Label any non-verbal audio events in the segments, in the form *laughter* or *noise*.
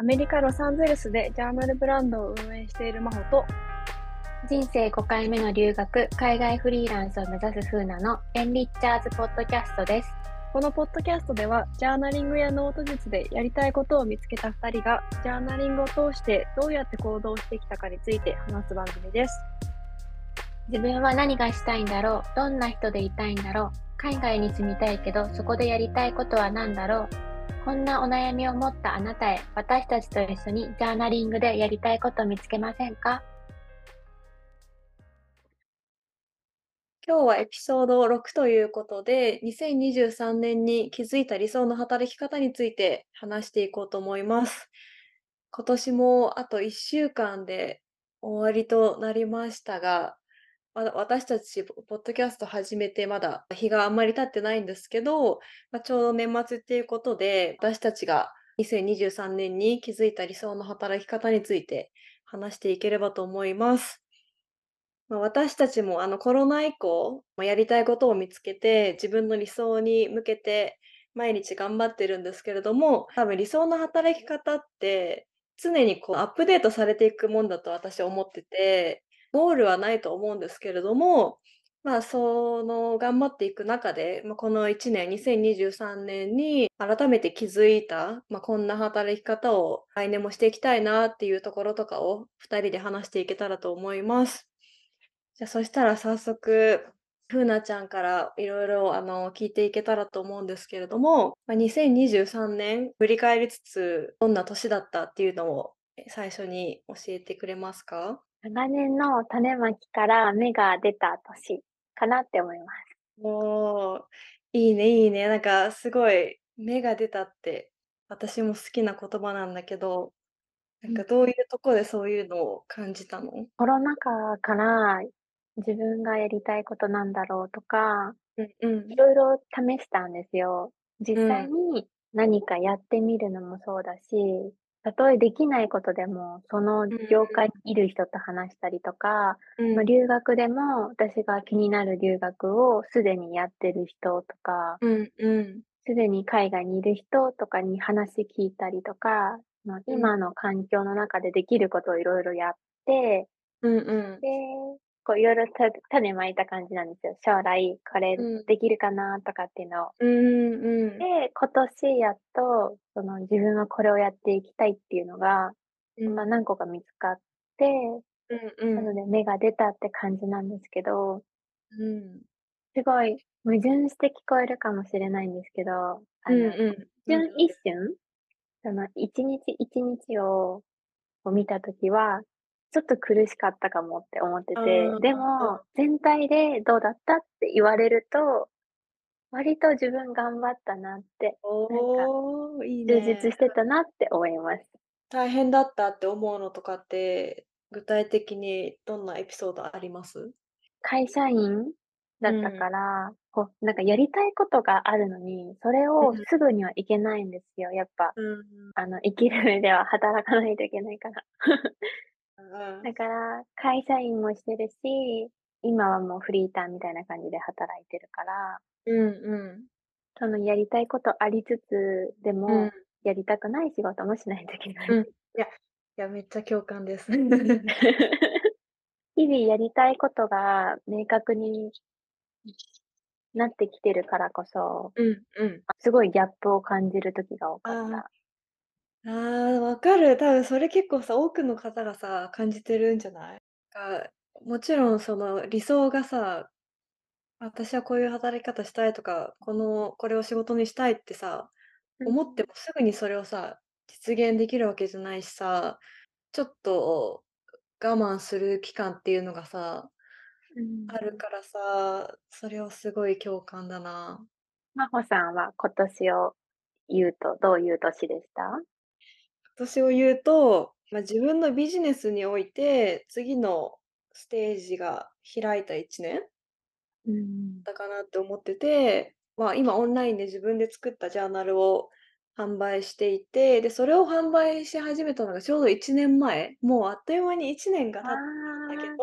アメリカ・ロサンゼルスでジャーナルブランドを運営している真帆と人生5回目の留学、海外フリーランスを目指す風なの Enrichers ポッドキャストです。このポッドキャストではジャーナリングやノート術でやりたいことを見つけた2人がジャーナリングを通してどうやって行動してきたかについて話す番組です。自分は何がしたいんだろうどんな人でいたいんだろう海外に住みたいけどそこでやりたいことは何だろうこんなお悩みを持ったあなたへ私たちと一緒にジャーナリングでやりたいことを見つけませんか？今日はエピソード6ということで、2023年に気づいた理想の働き方について話していこうと思います。今年もあと1週間で終わりとなりましたが、私たち、ポッドキャスト始めてまだ日があんまり経ってないんですけど、まあ、ちょうど年末っていうことで、私たちが2023年に気づいた理想の働き方について話していければと思います。私たちもあのコロナ以降、やりたいことを見つけて、自分の理想に向けて毎日頑張ってるんですけれども、多分理想の働き方って、常にこうアップデートされていくもんだと私は思ってて、ゴールはないと思うんですけれども、まあ、その頑張っていく中で、まあ、この1年、2023年に改めて気づいた、まあ、こんな働き方を来年もしていきたいなっていうところとかを2人で話していけたらと思います。じゃあ、そしたら早速、ふうなちゃんからいろいろ聞いていけたらと思うんですけれども、まあ、2023年振り返りつつ、どんな年だったっていうのを最初に教えてくれますか？長年の種まきから芽が出た年かなって思います。おー、いいね、いいね。なんかすごい芽が出たって私も好きな言葉なんだけど、なんかどういうとこでそういうのを感じたの？コロナ禍から自分がやりたいことなんだろうとか、うんうん。いろいろ試したんですよ。実うん。際に何かやってみるのもそうだし、たとえできないことでも、そのうん業界にいる人と話したりとか、まあ、うん。留学でも私が気になる留学をすでにやってる人とか、うんうん。すでに海外にいる人とかに話聞いたりとか。今の環境の中でできることをいろいろやってうんうん。で、こういろいろた種まいた感じなんですよ。将来これうん。できるかなとかっていうのを。うんうん。で、今年やっと、その自分はこれをやっていきたいっていうのが、うん。まあ、何個か見つかって、うんうん。なので芽が出たって感じなんですけど、うん。すごい矛盾して聞こえるかもしれないんですけど、あの、うんうん。一瞬？一瞬、その一日一日をを見たときは、ちょっと苦しかったかもって思ってあて、であ、も、全体でどうだったって言われると、割と自分頑張ったなって、なんか充ね。実してたなって思います。大変だったって思うのとかって、具体的にどんなエピソードあります？会社員だったうん。から、こう、なんかやりたいことがあるのに、それをうん。すぐにはいけないんですよ、やっぱ。うん。あの、生きる上では働かないといけないから。うんうん。だから、会社員もしてるし、今はもうフリーターみたいな感じで働いてるからうんうん。そのやりたいことありつつ、でうん。も、やりたくない仕事もしないといけない。うん。いや、いや、めっちゃ共感です。*laughs* 日々やりたいことが明確になってきてるからこそ、うんうん。すごいギャップを感じる時が多かっあた。あ、ああ、分かる。多分それ結構さ、多くの方がさ、感じてるんじゃない？か、もちろんその理想がさ、私はこういう働き方したいとか、このこれを仕事にしたいってさ、うん、思ってもすぐにそれをさ、実現できるわけじゃないしさ、ちょっと我慢する期間っていうのがさ、うん。あるからさ、それはすごい共感だな。真帆さんは今年を言うとどういう年でした？私を言うと、まあ、自分のビジネスにおいて、次のステージが開いた1年うん。だかなって思ってて、まあ、今オンラインで自分で作ったジャーナルを販売していて、で、それを販売し始めたのがちょうど1年前、もうあっという間に1年があ経ったんだけど、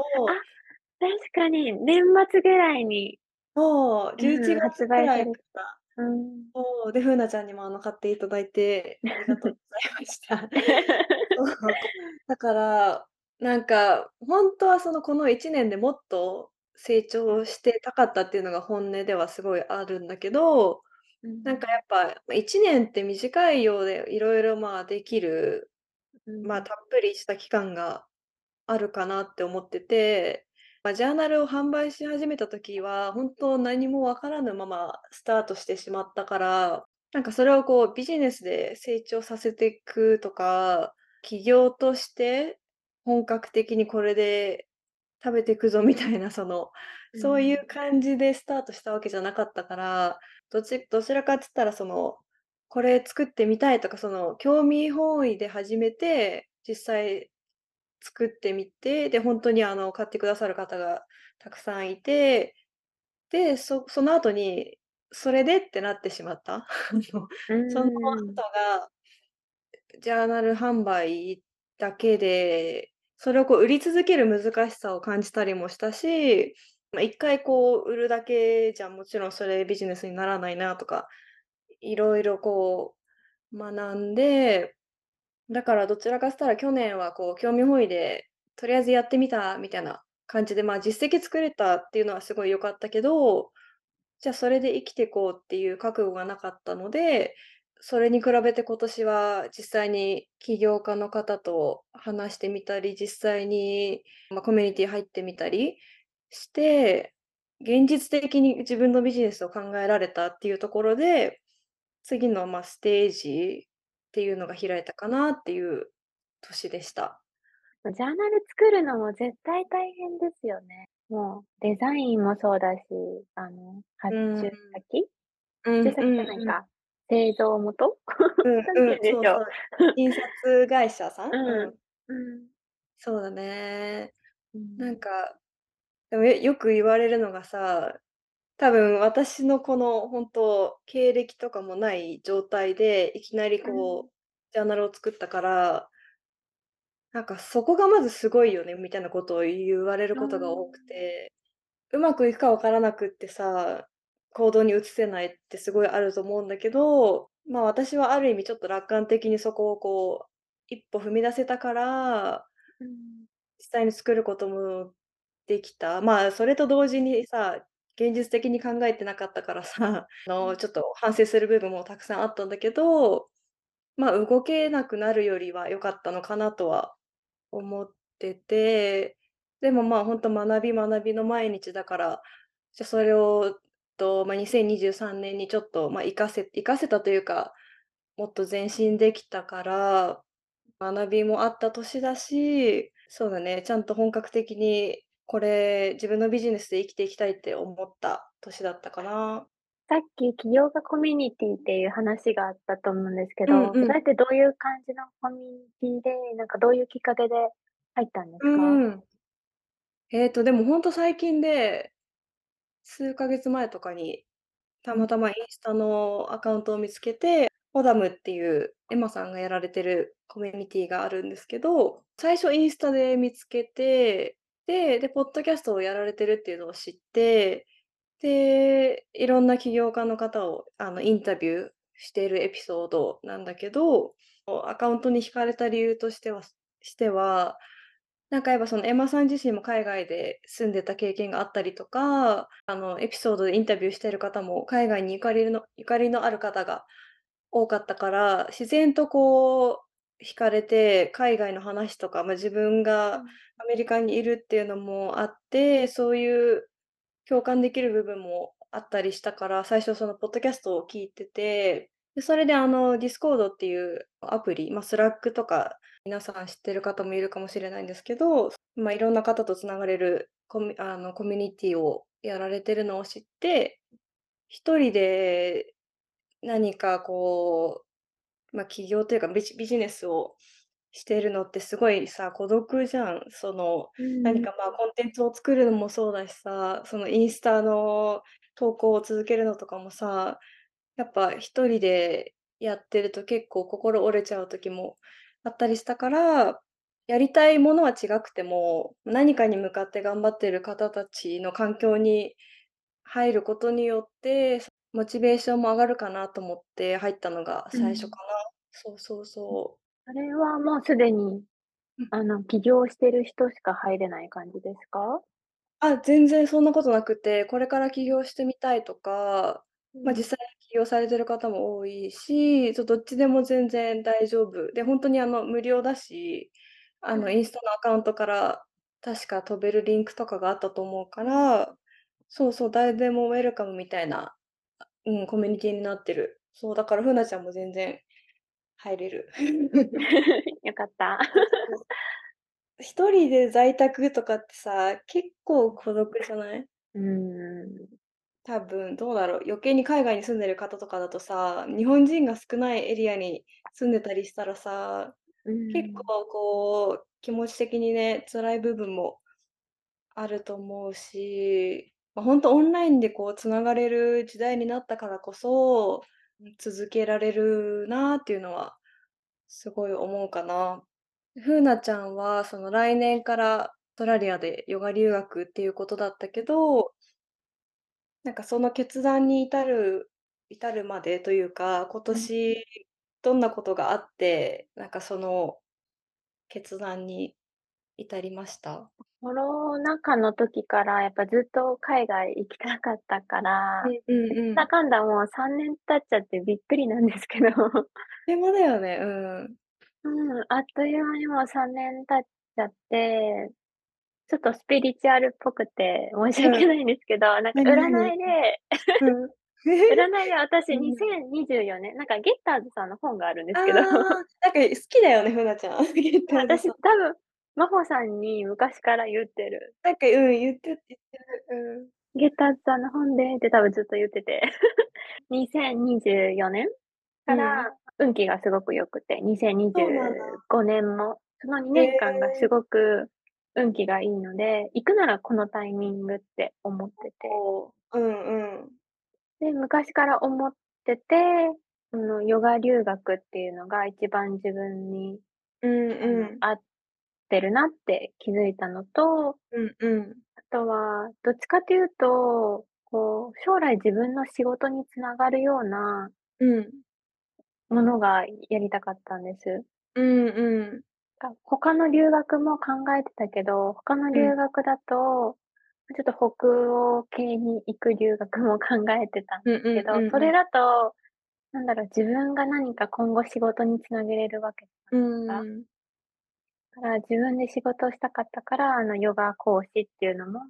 確かに。年末ぐらいに、もう。11うん、発月ぐらいかうん。そう、で、風なちゃんにもあの買っていただいてありがとうございました。*laughs* だから、なんか、ほんとはその、この1年でもっと成長してたかったっていうのが本音ではすごいあるんだけど、うん。なんかやっぱ、ま、1年って短いようで色々、まあ、できる、まあ、うん。たっぷりした期間があるかなって思ってて、ま、ジャーナルを販売し始めた時は、本当何も分からぬままスタートしてしまったから、なんかそれをこうビジネスで成長させてくとか、起業として本格的にこれで食べてくぞみたいな *laughs* その、そういうん。う感じでスタートしたわけじゃなかったから、どちどちらかっつったらその、これ作ってみたいとか、その興味本位で始めて、実際作ってみて、で、ほんとにあの買ってくださる方がたくさんいて、で、そその後に、それでってなってしまった。*laughs* その後ん。がジャーナル販売だけで、それをこう売り続ける難しさを感じたりもしたし、ま、1回こう売るだけじゃもちろんそれビジネスにならないなとか、色々こう学んで、だからどちらかっつったら去年はこう興味本位で、とりあえずやってみたみたいな感じで、まあ、実績作れたっていうのはすごい良かったけど、じゃあそれで生きていこうっていう覚悟がなかったので、それに比べて今年は実際に起業家の方と話してみたり、実際に、ま、コミュニティ入ってみたりして、現実的に自分のビジネスを考えられたっていうところで、次の、ま、ステージっていうのが開いたかなっていう年でした。ま、ジャーナル作るのも絶対大変ですよね。もうデザインもそうだし、あの、発。注先？うんう発注先じゃ。ないか、製造元？う *laughs* んうん。そうそう。印刷会社さん？うん。うん。うん。そうだね。うん。なんか、でも、よよく言われるのがさ、多分私のこの本当経歴とかもない状態で、いきなりうん。こうジャーナルを作ったからなんかそこがまずすごいよねみたいなことを言われるあことが多くあ。て、うまくいくか分からなくってさ、行動に移せないってすごいあると思うんだけど、ま、私はある意味ちょっと楽観的にそこをこう一歩踏み出せたからうん。実際に作ることもできた。まあ、それと同時にさ、現実的に考えてなかったからさ、*laughs* あうん。の、ちょっと反省する部分もたくさんあったんだけど、ま、動けなくなるよりは良かったのかなとは思ってて、でも、まあ、ほんと学び学びの毎日だから、じゃ、それを、と、ま、2023年にちょっと、ま、活かせ活かせたというか、もっと前進できたから、学びもあった年だし、そうだね、ちゃんと本格的にこれ自分のビジネスで生きていきたいって思った年だったかな。さっき起業家コミュニティっていう話があったと思うんですけど、そうんうん。れってどういう感じのコミュニティで、なんかどういうきっかけで入ったんでうすか？ーん。えっと、でもほんと最近で、数ヶ月前とかに、たうん。またまインスタのアカウントを見つけて、フォダムっていうエマさんがやられてるコミュニティがあるんですけど、最初インスタで見つけて、でで、ポッドキャストをやられてるっていうのを知って、で、いろんな起業家の方をあのインタビューしているエピソードなんだけど、アカウントに惹かれた理由としてはしては、なんかやっぱそのエマさん自身も海外で住んでた経験があったりとか、あのエピソードでインタビューしてる方も海外にゆかりのゆかりのある方が多かったから、自然とこう惹かれて、海外の話とか、ま、自分がうん。アメリカにいるっていうのもあって、そういう共感できる部分もあったりしたから、最初そのポッドキャストを聞いてて、で、それであの Discord っていうアプリ、ま、Slack とか皆さん知ってる方もいるかもしれないんですけど、ま、いろんな方と繋がれるコミあのコミュニティをやられてるのを知って、1人で何かこう、ま、起業というかビジビジネスをしてるのってすごいさ、孤独じゃん。そのうん。何か、ま、コンテンツを作るのもそうだしさ、そのインスタの投稿を続けるのとかもさ、やっぱ1人でやってると結構心折れちゃう時もあったりしたから、やりたいものは違くても、何かに向かって頑張ってる方たちの環境に入ることによって、モチベーションも上がるかなと思って入ったのがうん。最初かな。そうそうん、そう。それはもうすでにうん。あの、起業してる人しか入れない感じですか？あ、全然そんなことなくて、これから起業してみたいとか、ま、うん。実際起業されてる方も多いし、そ、どっちでも全然大丈夫。で、ほんとにあの、無料だし、あの、うん。インスタのアカウントから確か飛べるリンクとかがあったと思うから、そうそう、誰でもウェルカムみたいな、あ、うん、コミュニティになってる。そう、だからフナちゃんも全然入れる。*laughs* よかった。そうそう。1人で在宅とかってさ、結構孤独じゃない？うーん。多分どうだろう、余計に海外に住んでる方とかだとさ、日本人が少ないエリアに住んでたりしたらさ、うーん。結構こう、気持ち的にね、辛い部分もあると思うし、ま、ほんとオンラインでこう繋がれる時代になったからこそ、うん、続けられるなっていうのはすごい思うかな。フーナちゃんはその来年からトラリアでヨガ留学っていうことだったけどなんかその決断に至る至るまでというか、今うん。年どんなことがあって、なんかその決断に至りました？コロナ禍の時からやっぱずっと海外行きたかったから、うんうんうん。だかんだもう3年経っちゃってびっくりなんですけど。でもだよね、うん。うん、あっという間にもう3年経っちゃって、ちょっとスピリチュアルっぽくて申しうん。訳ないんですけど、なんかなになに？占いでうん。*laughs* 占いで私にせうん。んにじゅうよねん、なんかゲッターズさんの本があるんであすけど。あ、なんか好きだよね、フナちゃん、*laughs* ゲッターズ私。多分、真帆さんに昔から言ってる。なんか、うん、言って言ってる、うん。ゲッターズさんの本でって多分ずっと言ってて。*laughs* 2024年うん。から運気がすごく良くて、にせんにじゅそうなんだ。うごねんも、そのにへねんかんがすえ。ごく運気がいいので、行くならこのタイミングって思ってて。うんうん。で、昔から思ってて、そのヨガ留学っていうのが一番自分に、うんうん。合ってるなって気づいたのとうんうん。あとは、どっちかというと、こう、将来自分の仕事に繋がるようなうん。ものがやりたかったんです。うんうん。か他の留学も考えてたけど、他のうん。留学だと、ちょっと北欧系に行く留学も考えてたんうんうんけど、うんうん。それだと、なんだろう、自分が何か今後仕事に繋げれるわけうかーん。から自分で仕事をしたかったから、あの、ヨガ講師っていうのも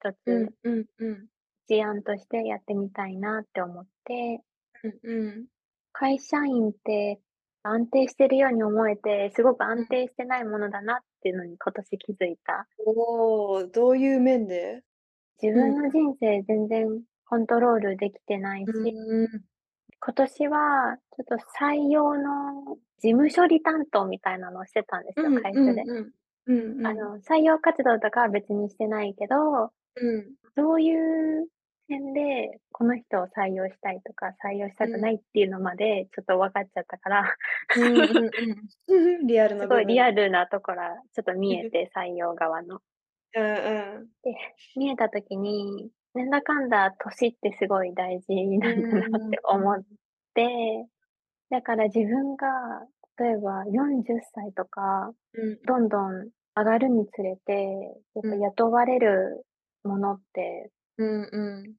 一つうんうんうん。事案としてやってみたいなって思ってうんうん。会社員って安定してるように思えて、すごくうん。安定してないものだなっていうのに今年気づいた。おお、どういう面で？自うん。分の人生全然コントロールできてないうしーん。今年はちょっと採用の事務処理担当みたいなのをしてたんですよ、会社で。あの、採用活動とかは別にしてないけど、うん。どういう点で、この人を採用したいとか、採用したくうん。ないっていうのまでちょっと分かっちゃったから。うんうんうん。*laughs* リアルな。すごいリアルなとこらちょっと見えて、採用側の。うんうん。で、見えた時に、なんだかんだ年ってすごい大事うなんだなっ。て思って、だから自分が例えば40歳とか、うん。どんどん上がるにつれて、やっうん。ぱ雇われるものってうんうん。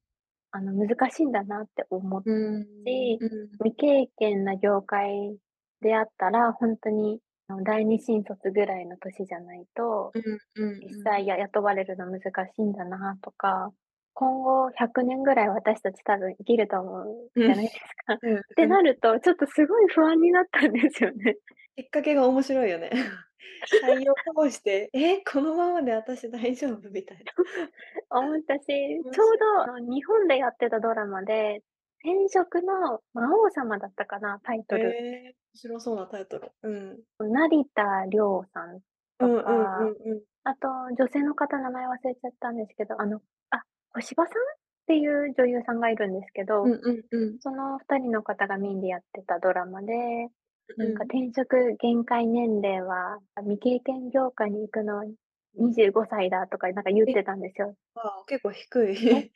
あの、難しいんだなって思っうーん、し、うん。未経験な業界であったら、ほんとに、あの、第二新卒ぐらいの年じゃないと、うんうん実うん。際や雇われるの難しいんだなとか、今後100年ぐらい私たち多分生きると思ううん。じゃないですか。っうんてうん。なると、ちょっとすごい不安になったんですよね。きっかけが面白いよね。*laughs* 採用通して、え、このままで私大丈夫みたいな。思ったし、ちょう。ど日本でやってたドラマで、転職の魔王様だったかな、タイへトル。え、面白そうなタイトル。うん。成田凌さんとうんうんうか、んうん。あと女性の方名前忘れちゃったんですけど、あの、あ、小芝さんっていう女優さんがいるんですけど、うんうんうん。その2人の方がメインでやってたドラマで、なんかうん。転職限界年齢は、未経験業界に行くのは25歳だとかなんか言っえ、てたんですよ。わあ、結構低え、い。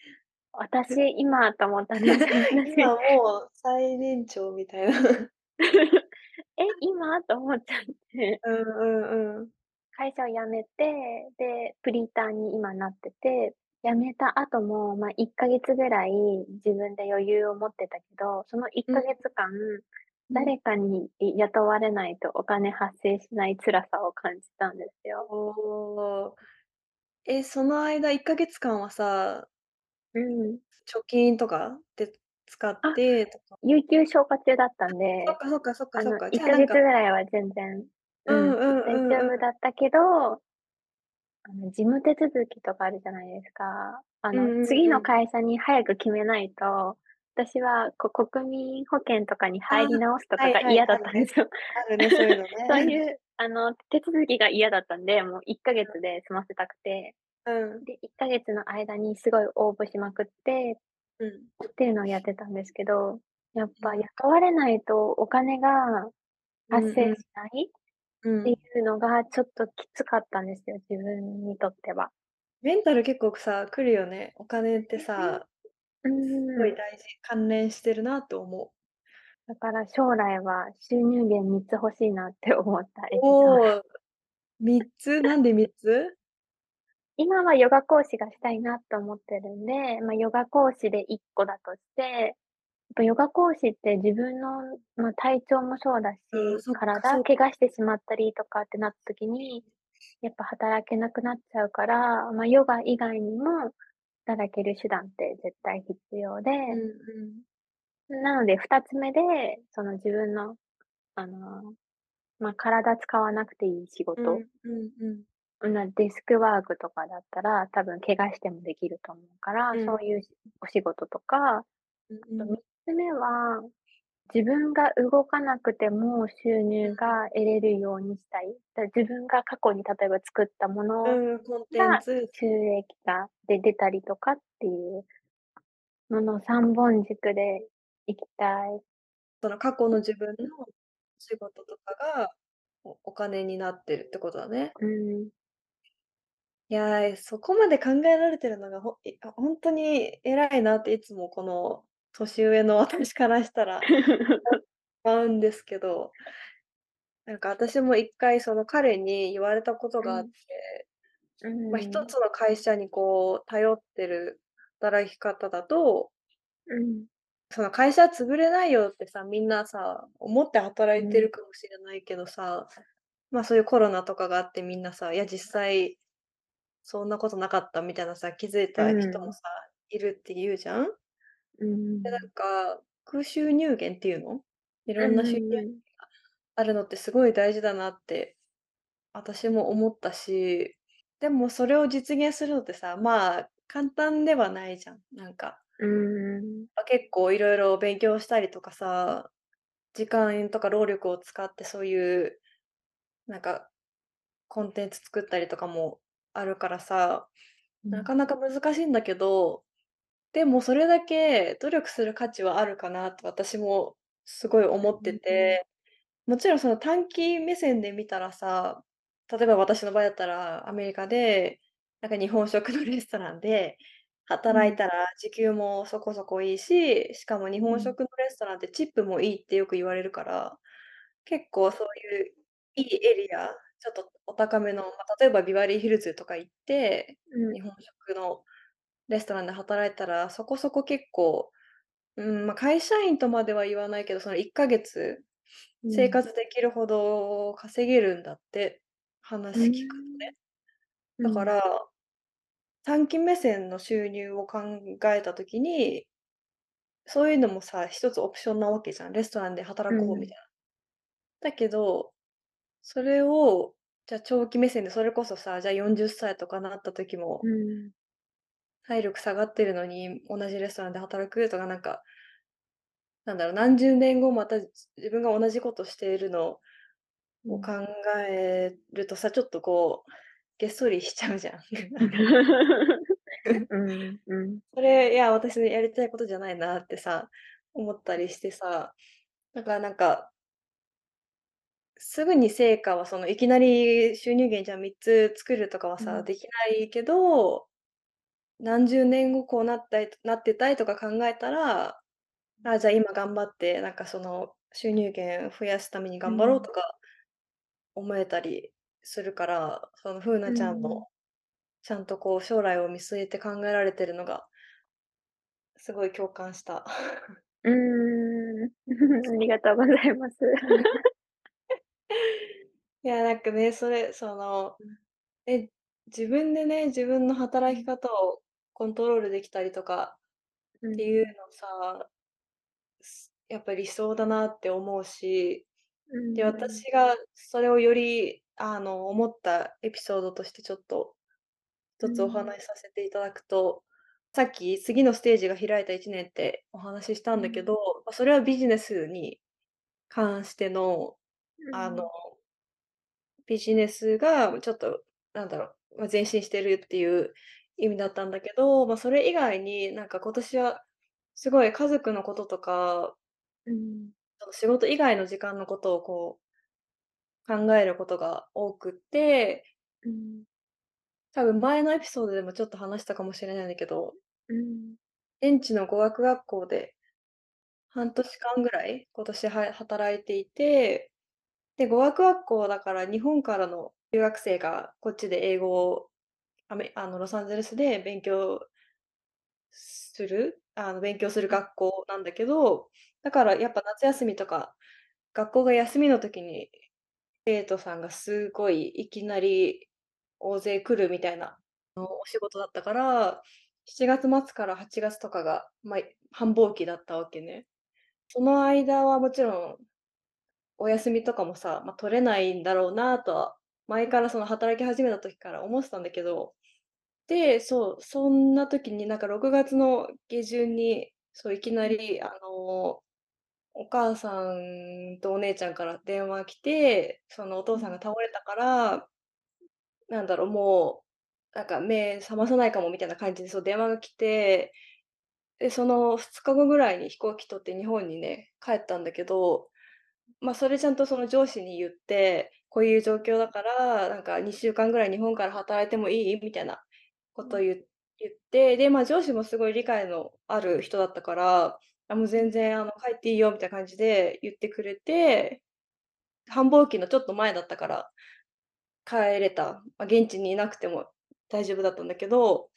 私、今と思ったんです。*laughs* 今もう最年長みたいな。*laughs* え、今？と思っちゃって。うんうんうん。会社を辞めて、で、フリーターに今なってて、辞めた後も、ま、1ヶ月ぐらい自分で余裕を持ってたけど、その1うん。ヶ月間、うん。誰かにい雇われないとお金発生しない辛さを感じたんですよ。おお。え、その間1ヶ月間はさうん。貯金とかで使っあ、てとか有給消化中だったんで、そっかそっかそっかそっか。1ヶ月じゃあなんかぐらいは全然、うん、うんうん大うんうん。丈夫だったけどあの、事務手続きとかあるじゃないですか。あの、うんうん次のうん。会社に早く決めないと、私はこ国民保険とかにああ、入り直すとはいはい、かが嫌だっ。たんですよ。*laughs* あるね、そういうのね。*laughs* そういう、あの、手続きが嫌だったんで、もう1ヶ月で済ませたくて、うん。で、1ヶ月の間にすごい応募しまくってうん。っていうのをやってたんですけど、やっぱうん。雇われないとお金が発生うんうん。しないっていうん。うのがちょっときつかったんですよ、自分にとっては。メンタル結構さ、来るよね。お金ってさ、うすごい。大事、関連してるなと思う。だから将来は収入源3つ欲しいなって思ったエピソード。おお、3つ？なんで3つ？*laughs* 今はヨガ講師がしたいなと思ってるんで、ま、ヨガ講師で1個だとして、ぱヨガ講師って自分の、ま、体調もそうだああ、し、そっかそっか。体怪我してしまったりとかってなった時に、やっぱ働けなくなっちゃうから、ま、ヨガ以外にも働ける手段って絶対必要で、うんうん。なので2つ目で、その自分の、あの、ま、体使わなくていい仕事デスクワークとかだったら、多分怪我してもできると思うから、うん。そういうしお仕事とか、うんうん。3つ目は、自分が動かなくても収入が得れるようにしたい。だ自分が過去に例えば作ったものうん、コンテンがツ収益化で出たりとかっていうのの3本軸でいきたい。その過去の自分の仕事とかが、おお金になってるってことだね。うん。いや、そこまで考えられてるのが、ほいあ、ほんとに偉いなっていつもこの年上の私からしたら思っちゃうんですけど。なんか私も1回その彼に言われたことがあっうん。て、うま、一ん。つの会社にこう頼ってる働き方だとうん。その会社潰れないよってさ、みんなさ、思って働いてうん。るかもしれないけどさ、ま、そういうコロナとかがあってみんなさ、いや実際そんなことなかったみたいなさ、気づいうた人もん。さ、いるって言うじゃん？うーで、なんん。か、空収入源っていうの？いろんな収入うんうんうん。があるのってすごい大事だなって私も思ったし、でもそれを実現するのってさ、まあ、簡単ではないじゃん、なんか。うーん。あ、結構いろいろ勉強したりとかさ、時間とか労力を使ってそういう、なんか、コンテンツ作ったりとかもあるからさ、うん。なかなか難しいんだけど、でもそれだけ努力する価値はあるかなと私もすごい思ってうんうん。て、もちろんその短期目線で見たらさ、例えば私の場合だったらアメリカで、なんか日本食のレストランでうん。働いたら時給もそこそこいいし、しかも日うん。本食のレストランってチップもいいってよく言われるから、結構そういういいエリア、ちょっとお高めの、ま、例えばビバリーヒルズとか行って、うん。日本食のレストランで働いたら、そこそこ結構、うん、ま、会社員とまでは言わないけど、その1ヶ月うん。生活できるほど稼げるんだって、話聞くとね。だから、短期目線の収入を考えた時に、そういうのもさ、一つオプションなわけじゃん。レストランで働こうみうん。たいな。だけど、それを、じゃ、長期目線でそれこそさ、じゃ、40歳とかなった時もうん。体力下がってるのに、同じレストランで働くとかなんかなんだろう、何十年後また、じ自分が同じことしているのうん。を考えるとさ、ちょっとこう、げっそりしちゃうじゃん。*laughs* うん、うん。*laughs* それ、いや、私のやりたいことじゃないなってさ、思ったりしてさ、だからなんかすぐに成果はそのいきなり収入源じゃ3つ作るとかはさ、うん。できないけど、何十年後こうなったいなってたいとか考えたら、あ、じゃあ今頑張って、なんかその収入源増やすために頑張ろううん。とか思えたりするから、その風う菜ちゃんの、ん。ちゃんとこう将来を見据えて考えられてるのがすごい共感した。うーん。*laughs* ありがとうございます。*laughs* いや、なんかね、それ、その、うん。え、自分でね、自分の働きうん。方をコントロールできたりとかうん。っていうのさ、すやっぱ理想だなって思うし、うで、ん。私がそれをより、あの、思ったエピソードとしてちょっとう一つおん。話しさせていただくと、さっき次のステージが開いた1年ってお話ししたうん。んだけど、ま、それはビジネスに関しての、あのうん。ビジネスがちょっとなんだろう、ま、前進してるっていう意味だったんだけど、ま、それ以外になんか今年はすごい家族のこととかうん。仕事以外の時間のことをこう考えることが多くって、うん。多分前のエピソードでもちょっと話したかもしれないんだけど、うん。現地の語学学校で半年間ぐらい、今年は働いていて、で、語学学校だから日本からの留学生がこっちで英語をあめあの、ロサンゼルスで勉強する、あの、勉強するうん。学校なんだけど、だからやっぱ夏休みとか、学校が休みの時に、生徒さんがすごいいきなり大勢来るみたいな、の、お仕事だったから、7月末から8月とかが、ま、繁忙期だったわけね。その間はもちろん、お休みとかもさ、ま、取れないんだろうなとは、前からその働き始めた時から思ってたんだけど、で、そう、そんな時になんか6月の下旬に、そう、いきなうん。りあの、お母さんとお姉ちゃんから電話来て、そのお父さんがうん。倒れたからなんだろう、もう、なんか目覚まさないかもみたいな感じで、そう電話が来て、で、その2日後ぐらいに飛行機取って日本にね、帰ったんだけど、ま、それちゃんとその上司に言って、こういう状況だから、なんか2週間ぐらい日本から働いてもいい？みたいなこうん。とゆ言って、で、ま、上司もすごい理解のある人だったから、あ、もううん。全然あの帰っていいよみたいな感じで言ってくれて、繁忙期のちょっと前だったから帰れた。ま、現地にいなくても大丈夫だったんだけど、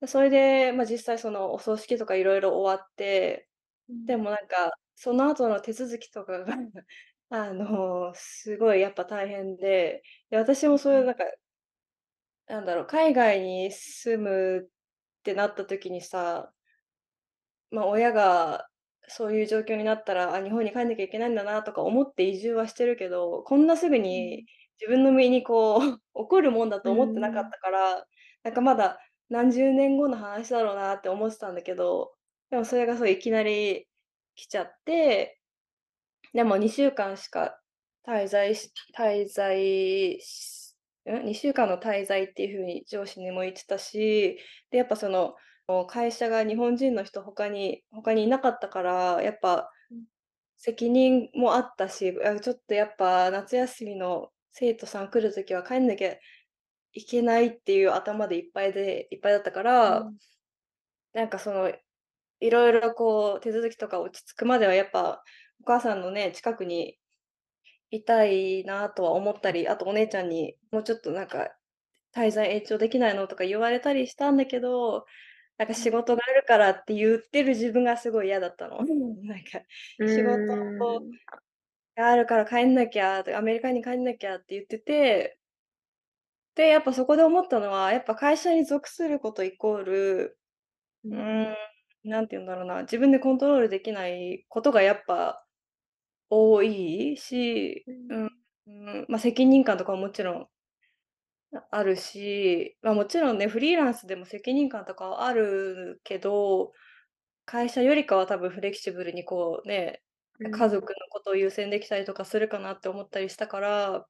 で、それで、ま、実際そのお葬式とか色々終わって、でうん。もなんか、その後の手続きとかが、*laughs* あの、すごいやっぱ大変で、で、私もそういうなんかなんだろう、海外に住むってなった時にさま、親がそういう状況になったら、あ、日本に帰んなきゃいけないんだなとか思って移住はしてるけど、こんなすぐにうん。自分の身にこう *laughs* 起こるもんだうと思ってなかっん。たから、なんかまだ何十年後の話だろうなって思ってたんだけど、でもそれがそういきなり来ちゃって、でも2週間しか滞在し滞在しん？2週間の滞在っていう風に上司にも言ってたし、で、やっぱその、お会社が日本人の人他に他にいなかったから、やっぱうん。責任もあったし、あ、ちょっとやっぱ夏休みの生徒さん来る時は帰んなきゃいけないっていう頭でいっぱいでいっぱいだったから、うん。なんかその、色々こう手続きとか落ち着くまではやっぱ、お母さんのね、近くにいたいなとは思ったり、あとお姉ちゃんにもうちょっとなんか「滞在延長できないの？」とか言われたりしたんだけど、なんかうん。仕事があるからって言ってる自分がすごい嫌だったの。*laughs* なんかう仕事。があるから帰んなきゃ、で、アメリカに帰んなきゃって言っててで、やっぱそこで思ったのは、やっぱ会社に属することイコール、うん、なんて言うんだろうな、自分でコントロールできないことがやっぱ多いし、うん、うん。うん、ま、責任感とかももちろんああるし、ま、もちろんね、フリーランスでも責任感とかはあるけど、会社よりかは多分フレキシブルにこうね、家うん。族のことを優先できたりとかするかなって思ったりしたから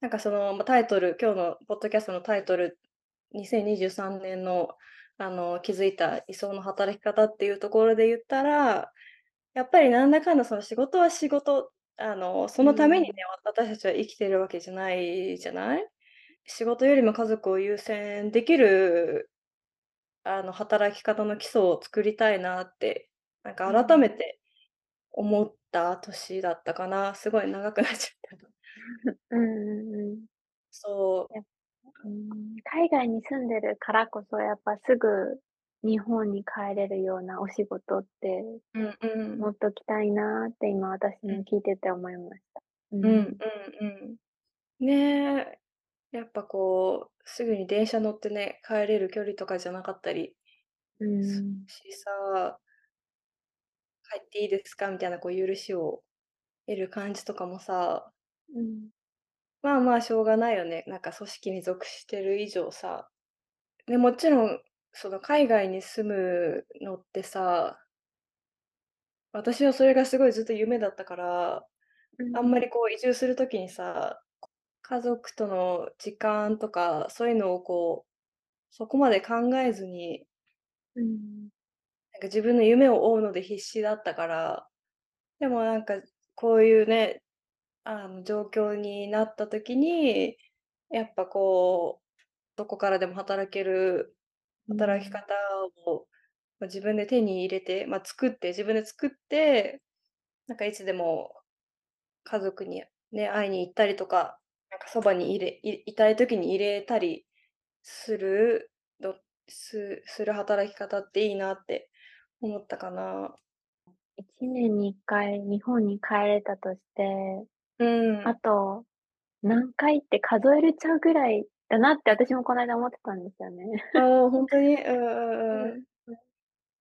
なんかその、ま、タイトル今日のポッドキャストのタイトル、2023年のあの、気づいた理想の働き方っていうところで言ったら、やっぱりなんだかんだその仕事は仕事、あの、そうのためにね、ん。私たちは生きてるわけじゃないじゃない？仕事よりも家族を優先できる、あの、働き方の基礎を作りたいなって、なんかうん。改めて思った年だったかな。すごい長くなっちゃった。うんうん *laughs* うん。海外に住んでるからこそ、やっぱすぐ日本に帰れるようなお仕事ってうんうん。持っときたいなって今私うん。も聞いてて思いました。ううんん。うんうん。ねえ、やっぱこう、すぐに電車乗ってね、帰れる距離とかじゃなかったりうすん。しさ帰っていいですかみたいなこう許しを得る感じとかもさ、うん。まあまあしょうがないよね。なんか組織に属してる以上さ。で、もちろん、その海外に住むのってさ、私はそれがすごいずっと夢だったから、あんまうん。りこう移住する時にさ、家族との時間とか、そういうのをこう、そこまで考えずに、うん。なんか自分の夢を追うので必死だったから、でもなんかこういうね、あの、状況になった時に、やっぱこう、どこからでも働けるうん。働き方を、ま、自分で手に入れて、ま、作って自分で作って、なんかいつでも家族にね、会いに行ったりとか、なんかそばにいれいいたい時にいれたりするどすする働き方っていいなって思ったかな。1年に1回日本に帰れたとして、うあん。と何回って数えれちゃうぐらいだなって私もこないだ思ってたんですよね。*laughs* ああ、ほんとに？うんううんうん。ん。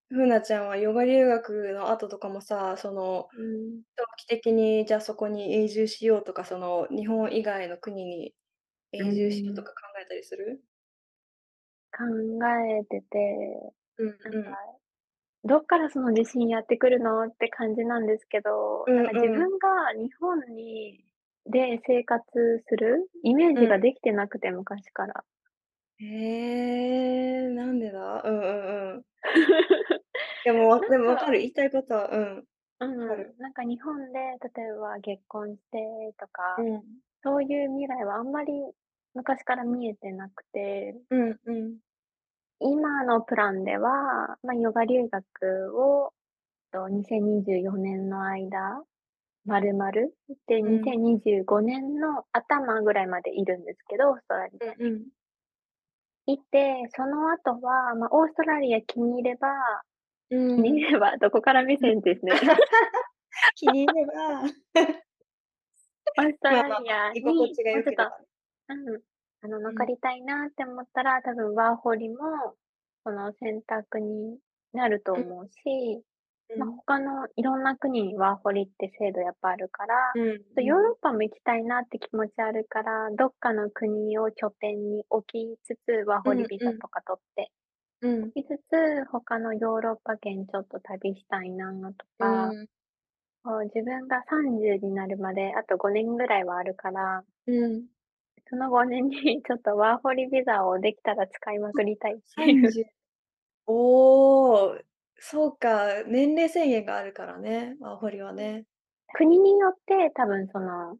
ふなちゃんはヨガ留学の後とかもさ、その、うん。長期的にじゃあそこに永住しようとか、その日本以外の国にう永住しようとん。か考えたりする？考えてて、うんなんか、うん。どっからその自信やってくるのって感じなんですけど、うんなんか自うん。分が日本にで生活するイメーうん。ジができてなくて、昔から。へえ、なんでだ？うんうんうん。*laughs* でも、わでも分かる、言いたいことはうん、分うかる。ん、なんか日本で例えば結婚してとか、うん。そういう未来はあんまり昔から見えてなくて、うんうん。今のプランでは、ま、ヨガ留学を、と2024年の間丸々、で、うん。2025年の頭ぐらいまでいるんですけど、オーストラリアに。うんうん。いて、その後は、ま、オーストラリア気に入ればう気にん。入ればどこから目うん。線ですね。気に入れば *laughs* オーストラリまあまあまあ、居心アに地がもうちょっと良ければね。うん、あの、うん。残りたいなって思ったら、多分ワーホリも、その選択になるとうん。思うし、ま、うん。他のいろんな国にワーホリって制度やっぱあるから、うんとヨーうん。ロッパも行きたいなって気持ちあるから、どっかの国を拠点に置きつつ、ワーホリ。ビザとか取ってうん。置きつつ、他のヨーロッパ圏ちょっと旅したいなとうか、ん。こう自分が30になるまであと5年ぐらいはあるからうん。その5年に *laughs* ちょっとワーホリビザをできたら使いまくりたいっていう。30おお、そうか、年齢制限があるからね、ワーホリはね。国によって多分その、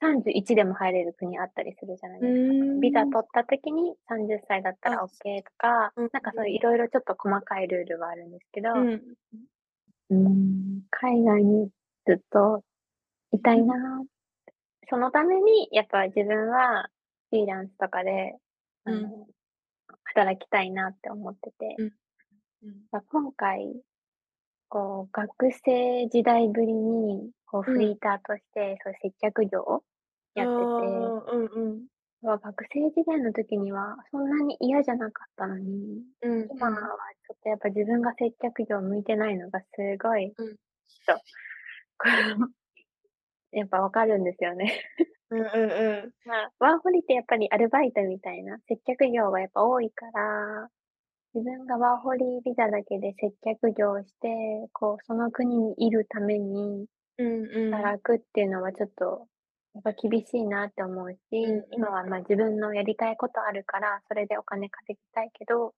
31でも入れる国あったりするじゃないうですか。ビザーん。取った時に30歳だったあ、らオッケーとか、うんなんかそういううん。色々ちょっと細かいルールはあるんですけど、うん。うーん、海外にずっといたいな。そのためにやっぱ自分はフリーランスとかで、あうん。の、働きたいなって思ってて。うん。今回こう、学生時代ぶりに、こう、うん。フリーターとして、そう接客業をやってて、うんうん。わ、学生時代の時にはそんなに嫌じゃなかったのに、うん今はうん。ちょっとやっぱ自分が接客業向いてないのがすごい、うん。ちょっと、この、*laughs* やっぱ分かるんですよね。うんうんうん。まあ、ワーホリってやっぱりアルバイトみたいな接客業がやっぱ多いから自分がワーホリビザだけで接客業をして、こう、その国にいるためにうんうん。働くっていうのはちょっと、やっぱ厳しいなって思うし、うんうん今は、ま、自分のやりたいことあるから、それでお金稼ぎたいけど、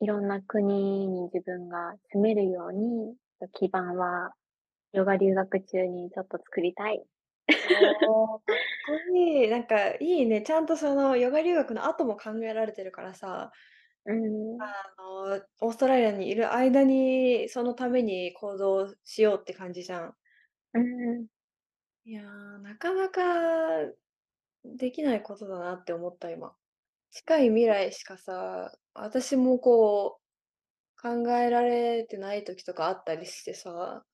いろんな国に自分が住めるように、基盤はヨガ留学中にちょっと作りたい。おお、かっこいい。なんかいいね、ちゃんとそのヨガ留学の後も考えられてるからさ、うーん。あの、オーストラリアにいる間に、そのために行動しようって感じじゃん。うーん。いや、なかなかできないことだなって思った、今。近い未来しかさ、私もこう、考えられてない時とかあったりしてさ、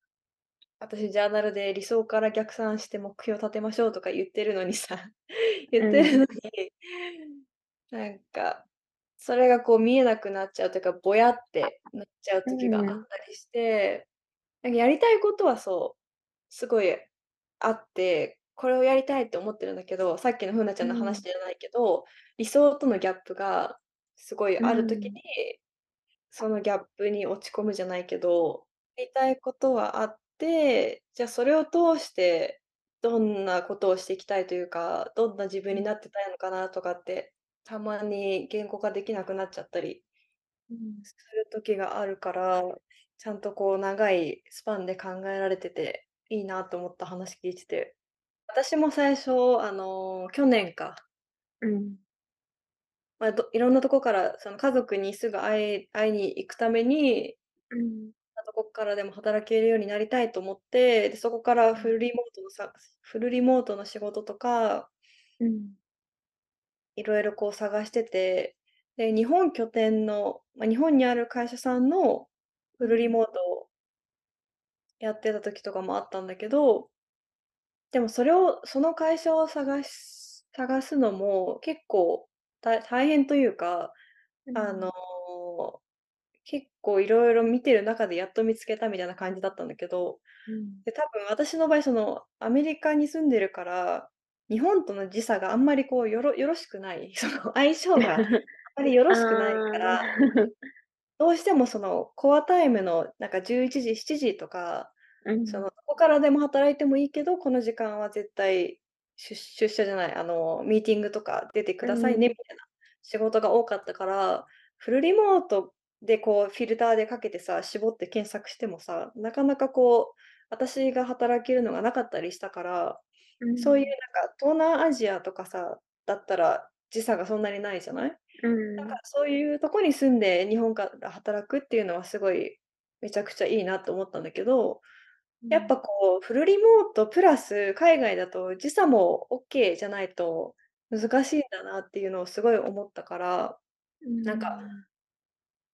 私ジャーナルで理想から逆算して目標立てましょうとか言ってるのにさ、*laughs* 言ってるうん。のに、なんか、それがこう見えなくなっちゃうというか、ぼやってなっちゃうう時があっん。たりして、なんかやりたいことはそう、すごいあって、これをやりたいって思ってるんだけど、さっきのふうなちゃんの話うん。じゃないけど、理想とのギャップがすごいうある時ん。に、そのギャップに落ち込むじゃないけど、やりたいことはあって、じゃあそれを通して、どんなことをしていきたいというか、どんな自分になってたいのかなとかって、たまに言語化できなくなっちゃったりうん。する時があるから、ちゃんとこう長いスパンで考えられてて、いいなと思った話聞いてて。私も最初、あの、去年か、うん。まあ、どいろんなとこから、その家族にすぐ会い会いに行くために、うん。どこからでも働けるようになりたいと思って、で、そこからうん。フルリモートのさフルリモートの仕事とか、うん。いろいろこう探してて、で、日本拠点の、ま、日本にある会社さんのフルリモートをやってた時とかもあったんだけど、でもそれをその会社を探す探すのも結構た大変というか、あの、うん。結構いろいろ見てる中でやっと見つけたみたいな感じだったんだけど、うん。で、多分私の場合、その、アメリカに住んでるから、日本との時差があんまりこうよろよろしくない、*laughs* その相性があまり *laughs* よろあしくないから、あ。どうしてもそのコアタイムのなんか11時、7時とか、うん。その、どこからでも働いてもいいけど、この時間は絶対しゅ出社じゃない、あの、ミーティングとか出てくださいねうん。みたいな仕事が多かったから、フルリモートでこうフィルターでかけてさ、絞って検索してもさ、なかなかこう、私が働けるのがなかったりしたから、うそういうん。なんか東南アジアとかさ、だったら時差がそんなにないじゃない？うなんかん。そういうとこに住んで日本から働くっていうのはすごいめちゃくちゃいいなと思ったんだけど、やっぱうん。こうフルリモートプラス海外だと時差もオッケーじゃないと難しいんだなっていうのをすごい思ったから、うなんか、ん。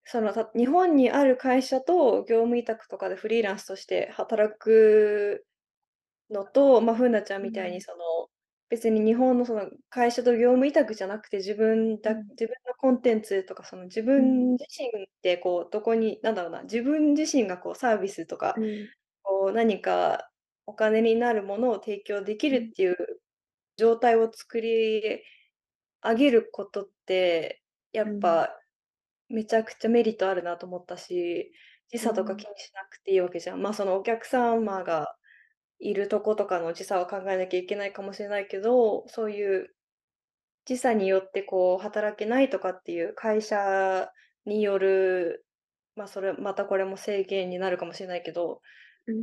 その、た日本にある会社と業務委託とかでフリーランスとして働くのと、まあ、風なちゃんみたいにうん。その、別に日本のその会社と業務委託じゃなくて、自分だうん。自分のコンテンツとか、その自うん。分自身でこうどこに、なんだろうな、自分自身がこうサービスとか、うん。こう何かお金になるものを提供できうん。るっていう状態を作り上げることって、やうん。っぱめちゃくちゃメリットあるなと思ったし、時差とか気うん。にしなくていいわけじゃん。ま、そのお客様がいるとことかの時差は考えなきゃいけないかもしれないけど、そういう時差によってこう働けないとかっていう会社による、ま、それまたこれも制限になるかもしれないけど、うん。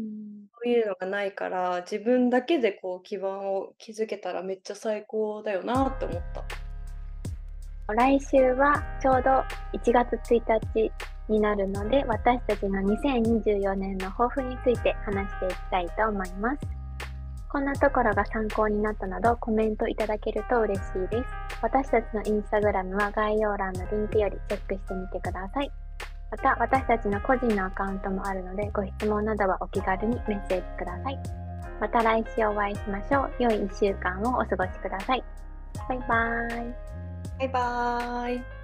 そういうのがないから、自分だけでこう基盤を築けたらめっちゃ最高だよなって思った。来週はちょうど1月1日になるので、私たちの2024年の抱負について話していきたいと思います。こんなところが参考になったなどコメントいただけると嬉しいです。私たちのインスタグラムは概要欄のリンクよりチェックしてみてください。また、私たちの個人のアカウントもあるので、ご質問などはお気軽にメッセージください。また来週お会いしましょう。良い1週間をお過ごしください。バイバーイ。バイバーイ。